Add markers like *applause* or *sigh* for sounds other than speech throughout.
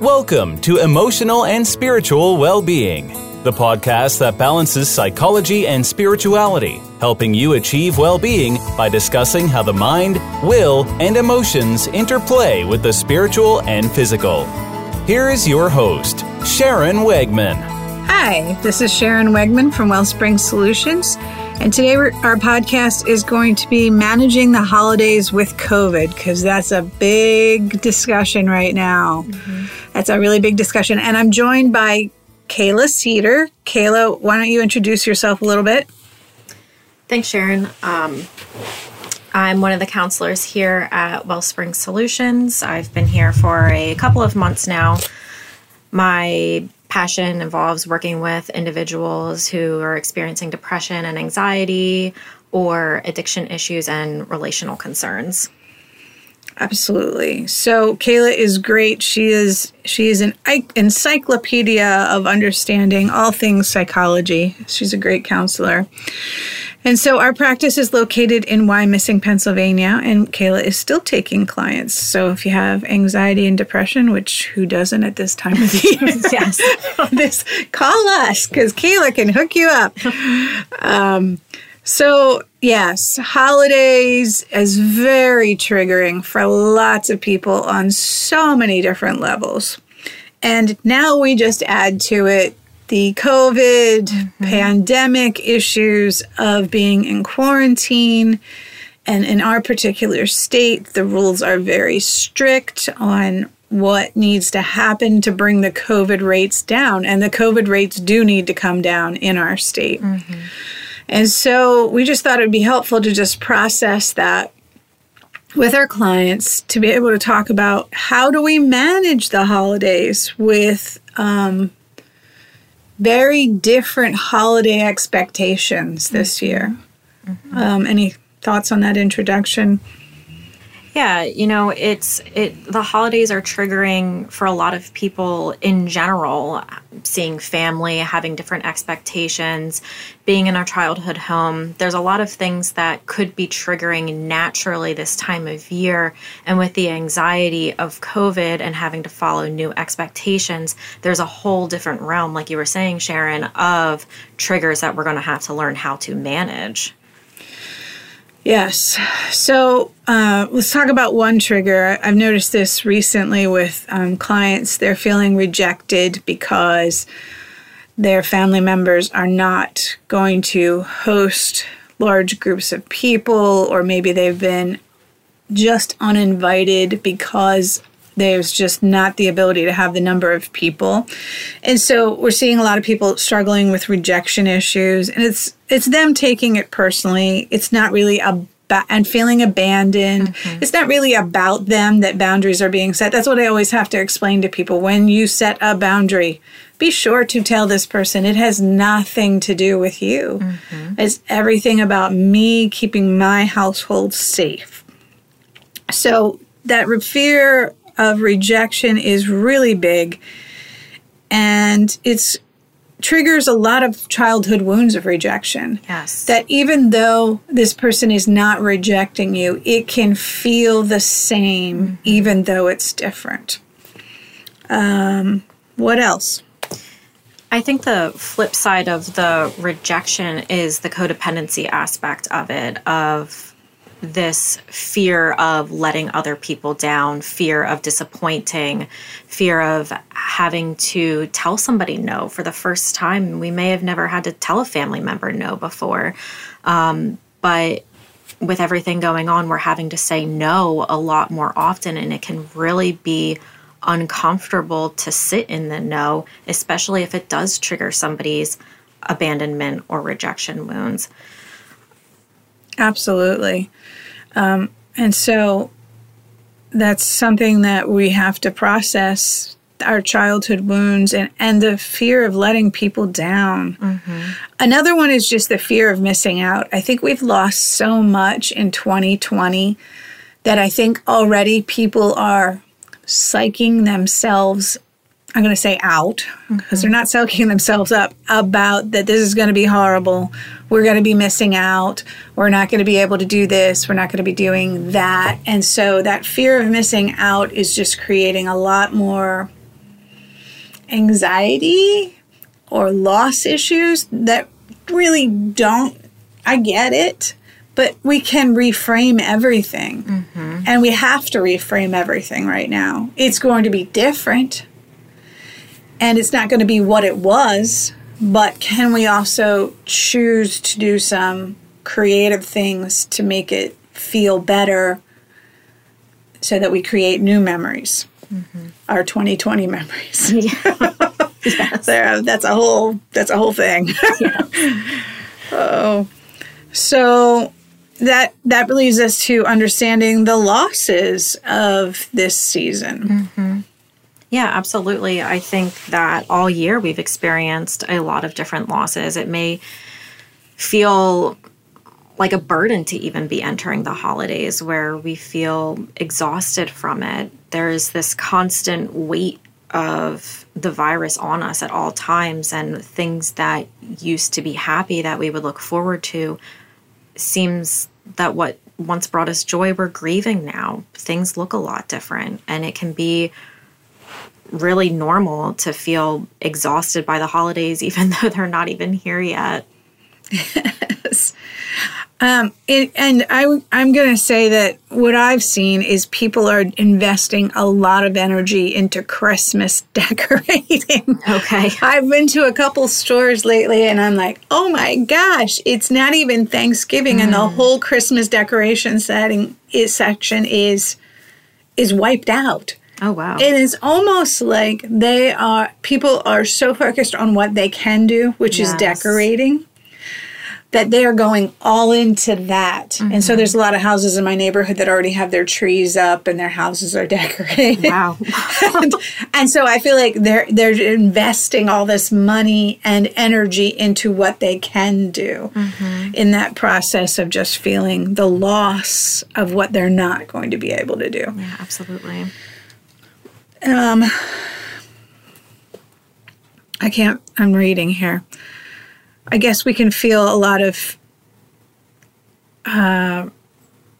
Welcome to Emotional and Spiritual Well-Being, the podcast that balances psychology and spirituality, helping you achieve well-being by discussing how the mind, will, and emotions interplay with the spiritual and physical. Here is your host, Sharon Wegman. Hi, this is Sharon Wegman from Wellspring Solutions. And today our podcast is going to be managing the holidays with COVID because that's a big discussion right now. Mm-hmm. That's a really big discussion. And I'm joined by Kayla Cedar. Kayla, why don't you introduce yourself a little bit? Thanks, Sharon. Um, I'm one of the counselors here at Wellspring Solutions. I've been here for a couple of months now. My passion involves working with individuals who are experiencing depression and anxiety or addiction issues and relational concerns. Absolutely. So Kayla is great. She is she is an encyclopedia of understanding all things psychology. She's a great counselor. And so our practice is located in Wyomissing, Pennsylvania, and Kayla is still taking clients. So if you have anxiety and depression, which who doesn't at this time of the *laughs* year, yes, *laughs* this call us because Kayla can hook you up. Um, so yes, holidays is very triggering for lots of people on so many different levels. And now we just add to it the COVID mm-hmm. pandemic issues of being in quarantine. And in our particular state, the rules are very strict on what needs to happen to bring the COVID rates down. And the COVID rates do need to come down in our state. Mm-hmm. And so we just thought it would be helpful to just process that with our clients to be able to talk about how do we manage the holidays with um, very different holiday expectations this year. Mm-hmm. Um, any thoughts on that introduction? Yeah, you know, it's it the holidays are triggering for a lot of people in general, seeing family, having different expectations, being in our childhood home. There's a lot of things that could be triggering naturally this time of year, and with the anxiety of COVID and having to follow new expectations, there's a whole different realm like you were saying, Sharon, of triggers that we're going to have to learn how to manage. Yes. So uh, let's talk about one trigger. I've noticed this recently with um, clients. They're feeling rejected because their family members are not going to host large groups of people, or maybe they've been just uninvited because there's just not the ability to have the number of people. And so we're seeing a lot of people struggling with rejection issues and it's it's them taking it personally. It's not really about and feeling abandoned. Mm-hmm. It's not really about them that boundaries are being set. That's what I always have to explain to people. When you set a boundary, be sure to tell this person it has nothing to do with you. Mm-hmm. It's everything about me keeping my household safe. So that fear of rejection is really big. And it's triggers a lot of childhood wounds of rejection. Yes. That even though this person is not rejecting you, it can feel the same mm-hmm. even though it's different. Um, what else? I think the flip side of the rejection is the codependency aspect of it, of this fear of letting other people down, fear of disappointing, fear of having to tell somebody no for the first time. We may have never had to tell a family member no before. Um, but with everything going on, we're having to say no a lot more often, and it can really be uncomfortable to sit in the no, especially if it does trigger somebody's abandonment or rejection wounds. Absolutely. Um, and so that's something that we have to process our childhood wounds and, and the fear of letting people down. Mm-hmm. Another one is just the fear of missing out. I think we've lost so much in 2020 that I think already people are psyching themselves I'm going to say out because mm-hmm. they're not soaking themselves up about that this is going to be horrible. We're going to be missing out. We're not going to be able to do this. We're not going to be doing that. And so that fear of missing out is just creating a lot more anxiety or loss issues that really don't, I get it, but we can reframe everything. Mm-hmm. And we have to reframe everything right now. It's going to be different and it's not going to be what it was, but can we also choose to do some creative things to make it feel better so that we create new memories? Mm-hmm. Our 2020 memories. *laughs* Yeah. *laughs* yes. there, that's a whole that's a whole thing. *laughs* oh. So that that leads us to understanding the losses of this season. Mm-hmm. Yeah, absolutely. I think that all year we've experienced a lot of different losses. It may feel like a burden to even be entering the holidays where we feel exhausted from it. There's this constant weight of the virus on us at all times, and things that used to be happy that we would look forward to seems that what once brought us joy, we're grieving now. Things look a lot different, and it can be really normal to feel exhausted by the holidays, *laughs* even though they're not even here yet. Yes. Um, it, and I, I'm going to say that what I've seen is people are investing a lot of energy into Christmas *laughs* decorating. Okay. I've been to a couple stores lately and I'm like, oh my gosh, it's not even Thanksgiving mm. and the mm. whole Christmas decoration setting is, section is is wiped out. Oh wow. It is almost like they are people are so focused on what they can do, which yes. is decorating that they are going all into that. Mm-hmm. And so mm-hmm. there's a lot of houses in my neighborhood that already have their trees up and their houses are *laughs* decorated. Wow. and, and, so I feel like they're they're investing all this money and energy into what they can do mm-hmm. in that process of just feeling the loss of what they're not going to be able to do. Yeah, absolutely. Um I can't I'm reading here. I guess we can feel a lot of uh,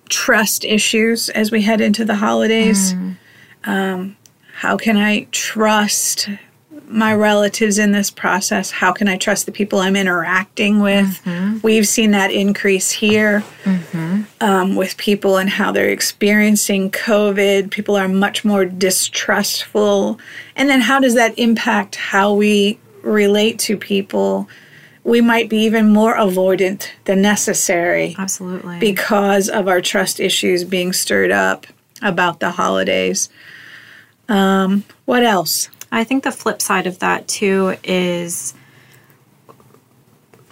trust issues as we head into the holidays. Mm. Um, how can I trust my relatives in this process? How can I trust the people I'm interacting with? Mm-hmm. We've seen that increase here mm-hmm. um, with people and how they're experiencing COVID. People are much more distrustful. And then, how does that impact how we relate to people? we might be even more avoidant than necessary. Absolutely. Because of our trust issues being stirred up about the holidays. Um, what else? I think the flip side of that too is,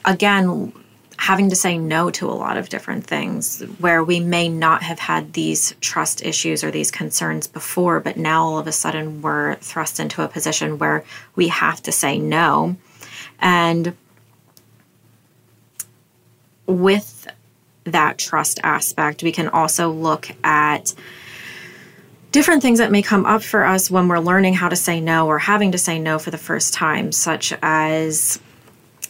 again, having to say no to a lot of different things where we may not have had these trust issues or these concerns before, but now all of a sudden we're thrust into a position where we have to say no. And with that trust aspect, we can also look at different things that may come up for us when we're learning how to say no or having to say no for the first time, such as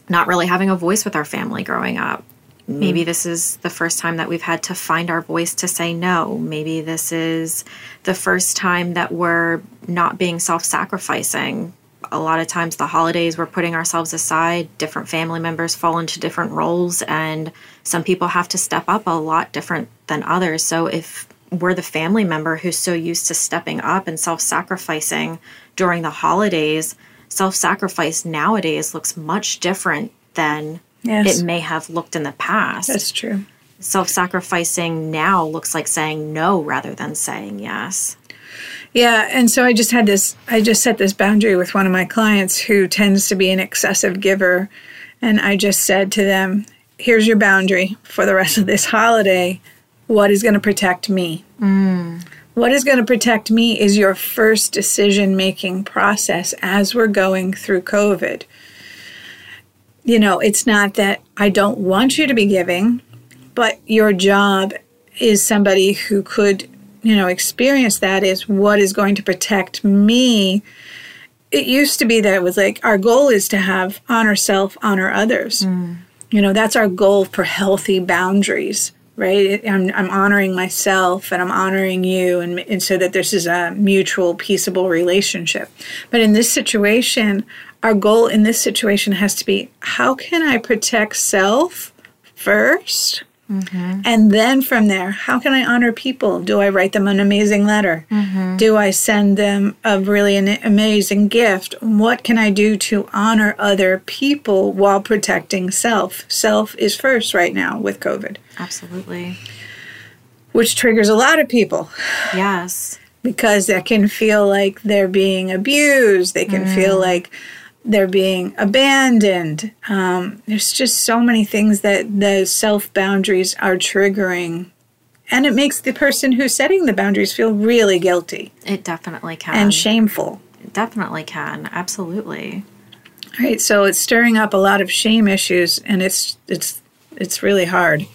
not really having a voice with our family growing up. Mm. Maybe this is the first time that we've had to find our voice to say no. Maybe this is the first time that we're not being self sacrificing a lot of times the holidays we're putting ourselves aside different family members fall into different roles and some people have to step up a lot different than others so if we're the family member who's so used to stepping up and self-sacrificing during the holidays self-sacrifice nowadays looks much different than yes. it may have looked in the past that's true self-sacrificing now looks like saying no rather than saying yes yeah, and so I just had this I just set this boundary with one of my clients who tends to be an excessive giver and I just said to them, here's your boundary for the rest of this holiday. What is going to protect me? Mm. What is going to protect me is your first decision making process as we're going through COVID. You know, it's not that I don't want you to be giving, but your job is somebody who could you know experience that is what is going to protect me it used to be that it was like our goal is to have honor self honor others mm. you know that's our goal for healthy boundaries right? I'm, I'm honoring myself and I'm honoring you, and, and so that this is a mutual, peaceable relationship. But in this situation, our goal in this situation has to be how can I protect self 1st mm-hmm. And then from there, how can I honor people? Do I write them an amazing letter? Mm-hmm. Do I send them a really an amazing gift? What can I do to honor other people while protecting self? Self is first right now with COVID. Absolutely. Which triggers a lot of people. Yes. Because that can feel like they're being abused. They can mm. feel like they're being abandoned. Um, there's just so many things that the self boundaries are triggering. And it makes the person who's setting the boundaries feel really guilty. It definitely can. And shameful. It definitely can. Absolutely. Right. So it's stirring up a lot of shame issues and it's it's it's really hard.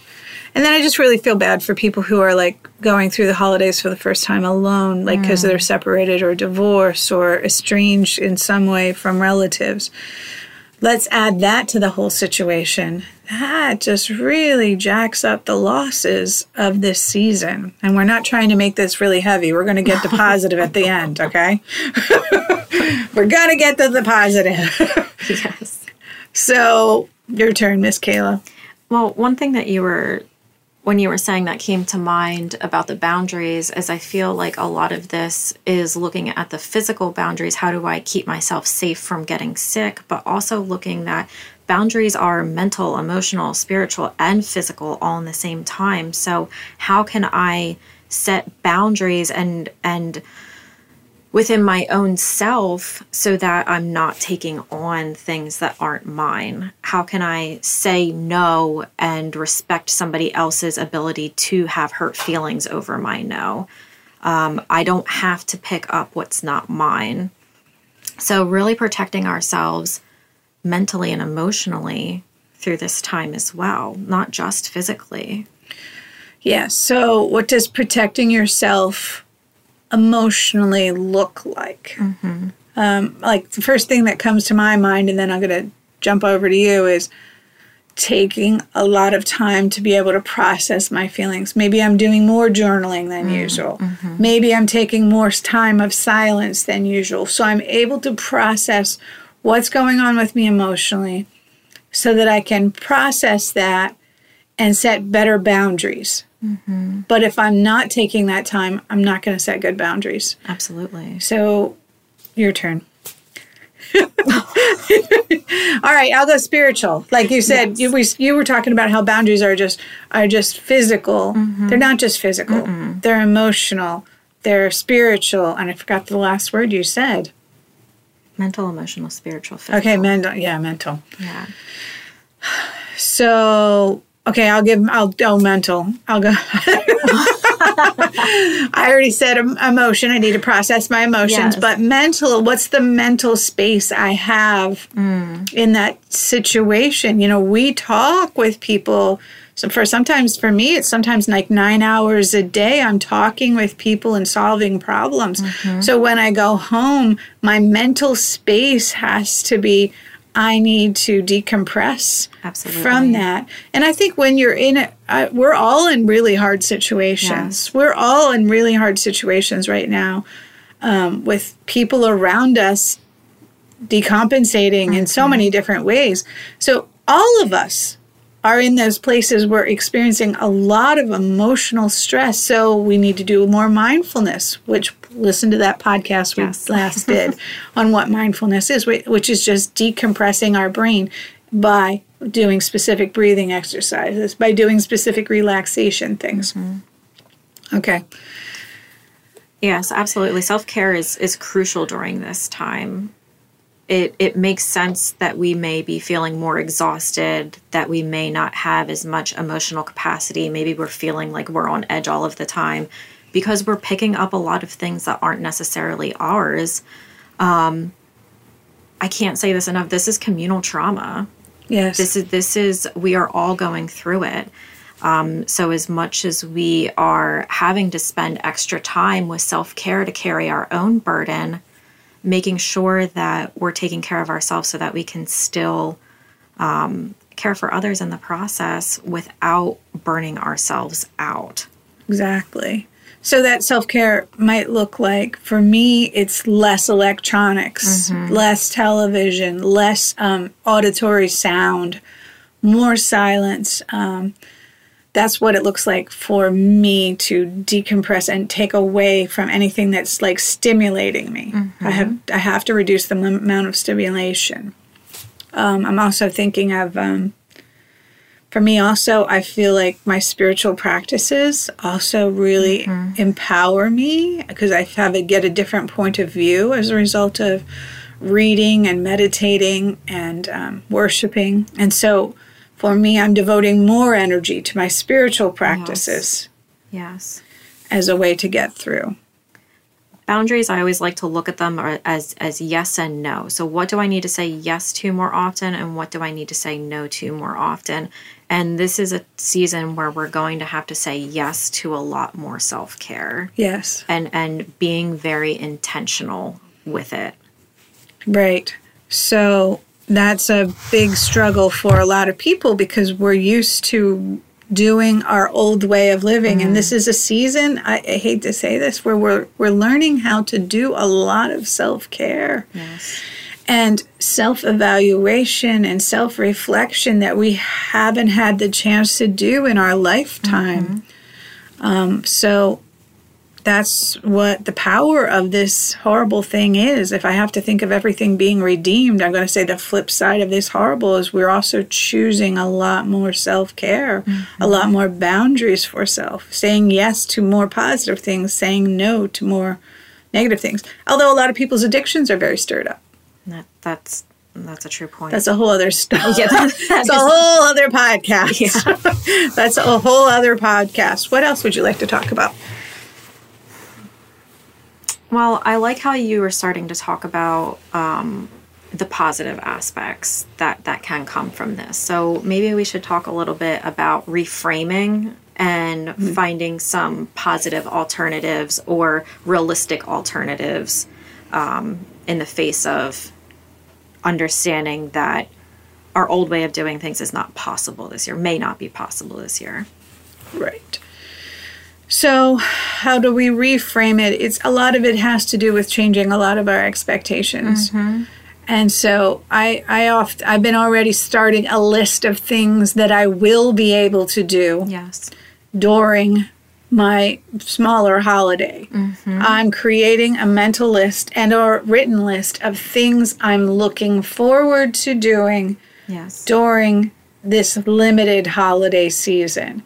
And then I just really feel bad for people who are like going through the holidays for the first time alone, like because mm. they're separated or divorced or estranged in some way from relatives. Let's add that to the whole situation. That just really jacks up the losses of this season. And we're not trying to make this really heavy. We're going to get the *laughs* positive at the end, okay? *laughs* we're going to get to the positive. yes. *laughs* So, your turn, Miss Kayla. Well, one thing that you were when you were saying that came to mind about the boundaries as I feel like a lot of this is looking at the physical boundaries. How do I keep myself safe from getting sick? But also looking that boundaries are mental, emotional, spiritual, and physical all in the same time. So how can I set boundaries and and within my own self so that I'm not taking on things that aren't mine? How can I say no and respect somebody else's ability to have hurt feelings over my no? Um, I don't have to pick up what's not mine. So, really protecting ourselves mentally and emotionally through this time as well, not just physically. Yeah. So, what does protecting yourself emotionally look like? Mm-hmm. Um, like the first thing that comes to my mind, and then I'm going to jump over to you, is taking a lot of time to be able to process my feelings. Maybe I'm doing more journaling than mm-hmm. usual. Mm-hmm. Maybe I'm taking more time of silence than usual. So I'm able to process what's going on with me emotionally so that I can process that and set better boundaries. Mm-hmm. But if I'm not taking that time, I'm not going to set good boundaries. Absolutely. So, your turn. *laughs* All right, I'll go spiritual. Like you said, yes. you, we, you were talking about how boundaries are just are just physical. Mm-hmm. They're not just physical. Mm-mm. They're emotional. They're spiritual. And I forgot the last word you said. Mental, emotional, spiritual. Physical. Okay, mental. Yeah, mental. Yeah. So Okay, I'll give. I'll go mental. I'll go. *laughs* I already said emotion. I need to process my emotions, yes. but mental. What's the mental space I have mm. in that situation? You know, we talk with people. So for sometimes for me, it's sometimes like nine hours a day. I'm talking with people and solving problems. Mm-hmm. So when I go home, my mental space has to be I need to decompress Absolutely. from that. And I think when you're in it, I, we're all in really hard situations. Yes. We're all in really hard situations right now um, with people around us decompensating mm-hmm. in so many different ways. So all of us are in those places we're experiencing a lot of emotional stress. So we need to do more mindfulness, which listen to that podcast we yes. last *laughs* did on what mindfulness is, which is just decompressing our brain by doing specific breathing exercises, by doing specific relaxation things. Mm-hmm. Okay. Yes, absolutely. Self care is is crucial during this time it it makes sense that we may be feeling more exhausted, that we may not have as much emotional capacity. Maybe we're feeling like we're on edge all of the time because we're picking up a lot of things that aren't necessarily ours. Um, I can't say this enough. This is communal trauma. Yes. This is this is we are all going through it. Um, so as much as we are having to spend extra time with self care to carry our own burden, making sure that we're taking care of ourselves so that we can still um, care for others in the process without burning ourselves out. Exactly. So that self care might look like for me, it's less electronics, less television, less um, auditory sound, more silence. Um, that's what it looks like for me to decompress and take away from anything that's like stimulating me. I have I have to reduce the m- amount of stimulation. Um, I'm also thinking of um, for me also i feel like my spiritual practices also really empower me because i have a get a different point of view as a result of reading and meditating and um, worshiping and so for me i'm devoting more energy to my spiritual practices Yes. as a way to get through. Boundaries i always like to look at them as as yes and no. So what do i need to say yes to more often and what do i need to say no to more often? And this is a season where we're going to have to say yes to a lot more self-care. Yes. And and being very intentional with it. Right. So that's a big struggle for a lot of people because we're used to doing our old way of living. And this is a season I, I hate to say this where we're we're learning how to do a lot of self-care. Yes. And self-evaluation and self-reflection that we haven't had the chance to do in our lifetime. Um, so that's what the power of this horrible thing is. If I have to think of everything being redeemed, I'm going to say the flip side of this horrible is we're also choosing a lot more self care, a lot mm-hmm. more boundaries for self, saying yes to more positive things, saying no to more negative things. Although a lot of people's addictions are very stirred up. that, that's that's a true point That's a whole other stuff. *laughs* Yeah, that- That's a whole other podcast. Yeah. *laughs* That's a whole other podcast. What else would you like to talk about? Well, I like how you were starting to talk about um, the positive aspects that that can come from this. So maybe we should talk a little bit about reframing and finding some positive alternatives or realistic alternatives um, in the face of understanding that our old way of doing things is not possible this year, may not be possible this year. Right. So, how do we reframe it? It's a lot of it has to do with changing a lot of our expectations. Mm-hmm. And so I I oft I've been already starting a list of things that I will be able to do Yes. during my smaller holiday. Mm-hmm. I'm creating a mental list and or written list of things I'm looking forward to doing Yes. during this limited holiday season.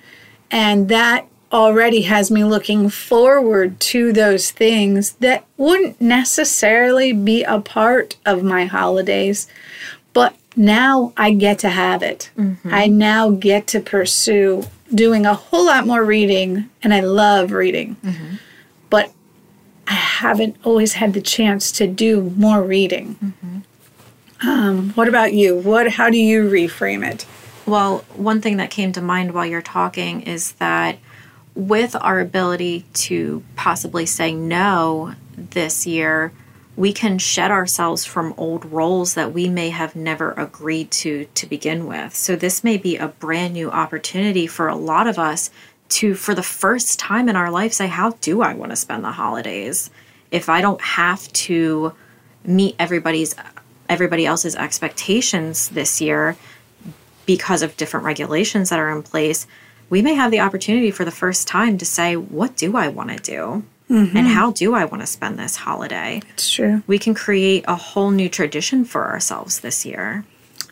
And that already has me looking forward to those things that wouldn't necessarily be a part of my holidays, but now I get to have it. Mm-hmm. I now get to pursue doing a whole lot more reading, and I love reading. Mm-hmm. But I haven't always had the chance to do more reading. Mm-hmm. Um, what about you? What? How do you reframe it? Well, one thing that came to mind while you're talking is that with our ability to possibly say no this year, we can shed ourselves from old roles that we may have never agreed to to begin with. So, this may be a brand new opportunity for a lot of us to, for the first time in our life, say, How do I want to spend the holidays? If I don't have to meet everybody's everybody else's expectations this year because of different regulations that are in place, we may have the opportunity for the first time to say, what do I want to do? And how do I want to spend this holiday? It's true. We can create a whole new tradition for ourselves this year.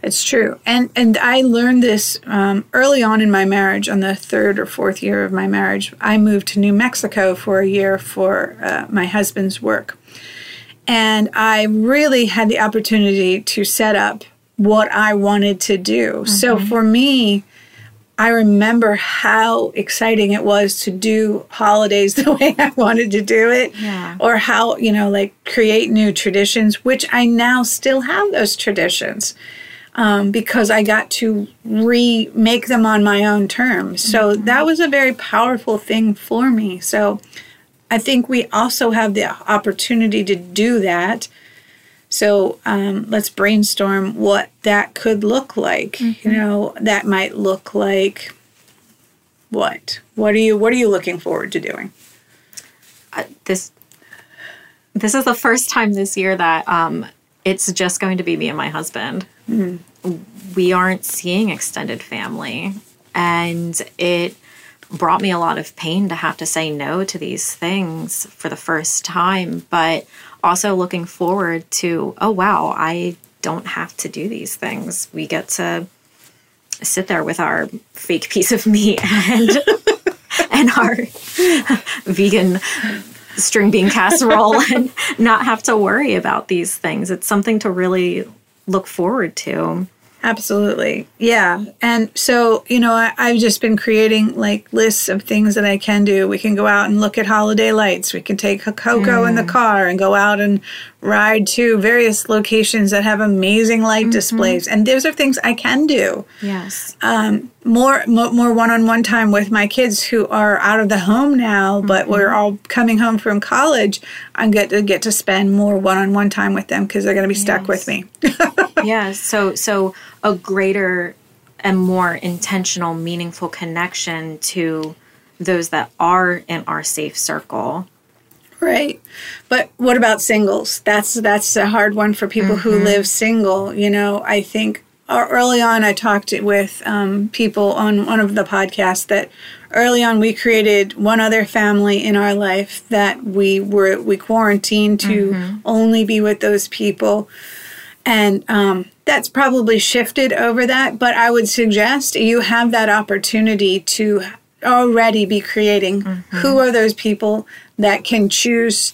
It's true, and and I learned this um, early on in my marriage. On the third or fourth year of my marriage, I moved to New Mexico for a year for uh, my husband's work, and I really had the opportunity to set up what I wanted to do. So for me, I remember how exciting it was to do holidays *laughs* the way I wanted to do it. Yeah. Or how, you know, like create new traditions, which I now still have those traditions um, because I got to remake them on my own terms. So that was a very powerful thing for me. So I think we also have the opportunity to do that So um, let's brainstorm what that could look like. You know, that might look like what? What are you What are you looking forward to doing? Uh, this this is the first time this year that um, it's just going to be me and my husband. We aren't seeing extended family, and it brought me a lot of pain to have to say no to these things for the first time. But also looking forward to, oh wow, I don't have to do these things. We get to sit there with our fake piece of meat *laughs* and and our vegan string bean casserole *laughs* and not have to worry about these things. It's something to really look forward to. Absolutely. Yeah. And so, you know, I, I've just been creating like lists of things that I can do. We can go out and look at holiday lights. We can take Coco in the mm. car and go out and ride to various locations that have amazing light mm-hmm. displays. And those are things I can do. Yes. Um, more, mo- more one-on-one time with my kids who are out of the home now, but mm-hmm. we're all coming home from college. i'm get to get to spend more one-on-one time with them because they're going to be stuck with me. *laughs* *laughs* yeah so so a greater and more intentional meaningful connection to those that are in our safe circle Right. But what about singles? That's that's a hard one for people who live single. You know, I think uh, early on I talked with um, people on one of the podcasts that early on we created one other family in our life that we were we quarantined to only be with those people. And um, that's probably shifted over that, but I would suggest you have that opportunity to already be creating. Who are those people that can choose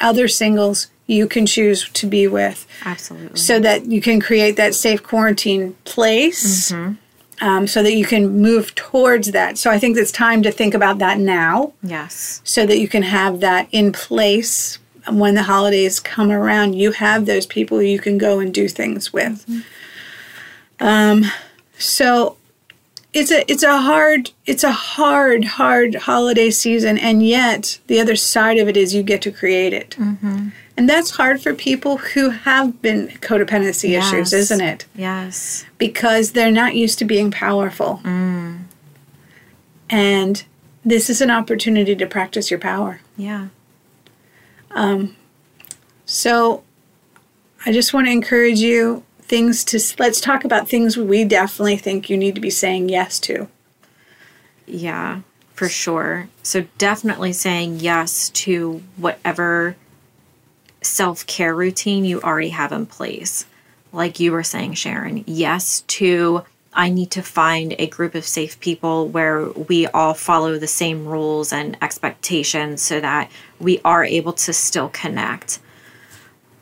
other singles you can choose to be with? Absolutely. So that you can create that safe quarantine place um, so that you can move towards that. So I think it's time to think about that now. Yes. So that you can have that in place. When the holidays come around. You have those people you can go and do things with. Um, so it's a it's a hard it's a hard hard holiday season, and yet the other side of it is you get to create it. And that's hard for people who have been codependency issues, isn't it? yes because they're not used to being powerful. And this is an opportunity to practice your power. yeah um, So I just want to encourage you things to let's talk about things we definitely think you need to be saying yes to. Yeah, for sure. So definitely saying yes to whatever self care routine you already have in place. Like you were saying, Sharon, yes to I need to find a group of safe people where we all follow the same rules and expectations so that we are able to still connect.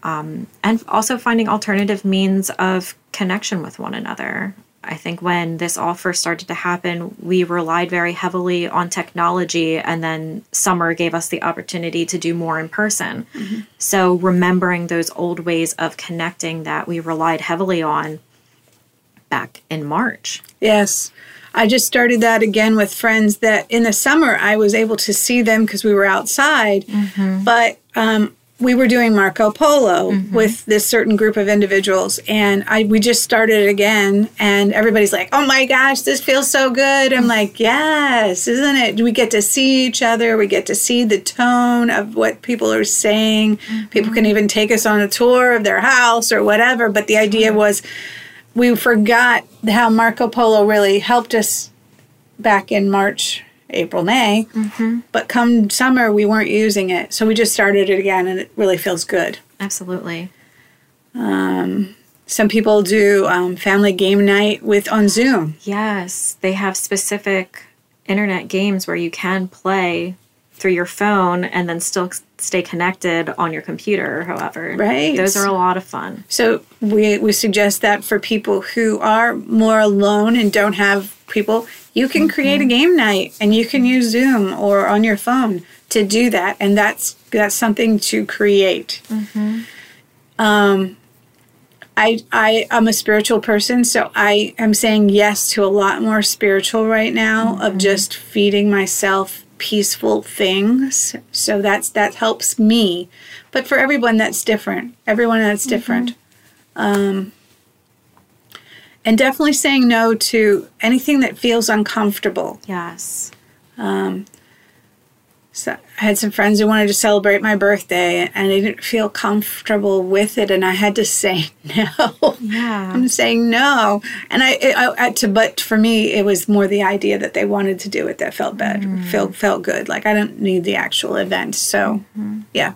Um, and also finding alternative means of connection with one another. I think when this all first started to happen, we relied very heavily on technology, and then summer gave us the opportunity to do more in person. So, remembering those old ways of connecting that we relied heavily on back in March. Yes. I just started that again with friends that in the summer I was able to see them because we were outside, but um, we were doing Marco Polo mm-hmm. with this certain group of individuals, and I we just started it again, and everybody's like, "Oh my gosh, this feels so good!" I'm like, "Yes, isn't it? We get to see each other, we get to see the tone of what people are saying. Mm-hmm. People can even take us on a tour of their house or whatever." But the idea was we forgot how Marco Polo really helped us back in March, April, May. But come summer, we weren't using it. So we just started it again, and it really feels good. Absolutely. Some people do um, family game night with on Zoom. Yes, they have specific internet games where you can play through your phone and then still stay connected on your computer, however. Right. Those are a lot of fun. So we, we suggest that for people who are more alone and don't have people, you can create a game night and you can use Zoom or on your phone to do that, and that's that's something to create. Um, I I am a spiritual person, so I am saying yes to a lot more spiritual right now of just feeding myself peaceful things. So that's that helps me. But for everyone that's different. Everyone that's different. Um and definitely saying no to anything that feels uncomfortable. Yes. Um, so I had some friends who wanted to celebrate my birthday and I didn't feel comfortable with it and I had to *laughs* say no. Yeah. I'm saying no. And I, I, I to but for me it was more the idea that they wanted to do it that felt bad, mm. felt felt good. Like I don't need the actual event. So, mm-hmm. yeah.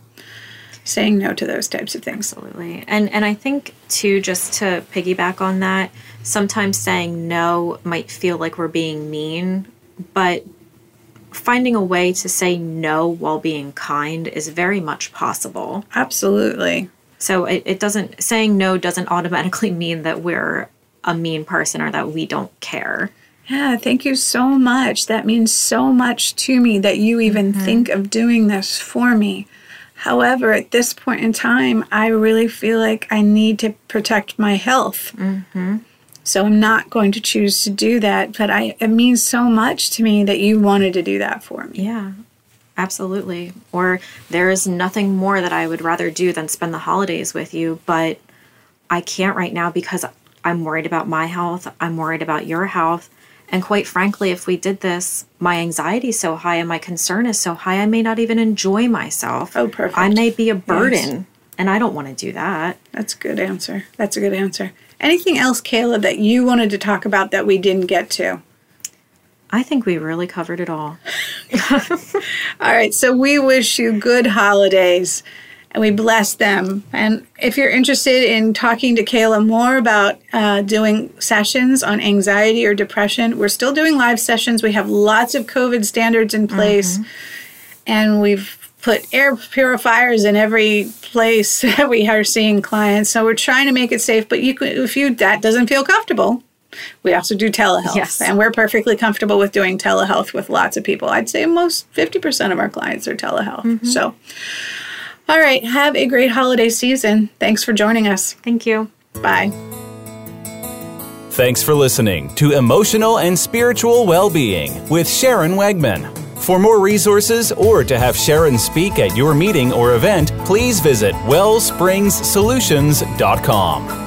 Saying no to those types of things. Absolutely. And and I think too just to piggyback on that, sometimes saying no might feel like we're being mean, but finding a way to say no while being kind is very much possible. Absolutely. So it, it doesn't saying no doesn't automatically *laughs* mean that we're a mean person or that we don't care. Yeah, thank you so much. That means so much to me that you even mm-hmm. think of doing this for me. However, at this point in time, I really feel like I need to protect my health. Mm-hmm. So I'm not going to choose to do that. But I, it means so much to me that you wanted to do that for me. Yeah. Absolutely. Or there is nothing more that I would rather do than spend the holidays with you, but I can't right now because I'm worried about my health. I'm worried about your health. And quite frankly, if we did this, my anxiety is so high and my concern is so high, I may not even enjoy myself. Oh, perfect. I may be a burden, and I don't want to do that. That's a good answer. That's a good answer. Anything else, Kayla, that you wanted to talk about that we didn't get to? I think we really covered it all. *laughs* All right, so we wish you good holidays and we bless them. And if you're interested in talking to Kayla more about uh, doing sessions on anxiety or depression, we're still doing live sessions. We have lots of COVID standards in place, and we've put air purifiers in every place *laughs* that we are seeing clients. So we're trying to make it safe. But you, could, if you that doesn't feel comfortable, we also do telehealth, Yes. and we're perfectly comfortable with doing telehealth with lots of people. I'd say most 50% of our clients are telehealth. Mm-hmm. So, all right, have a great holiday season. Thanks for joining us. Thank you. Bye. Thanks for listening to Emotional and Spiritual Well-Being with Sharon Wegman. For more resources or to have Sharon speak at your meeting or event, please visit wellspringssolutions.com.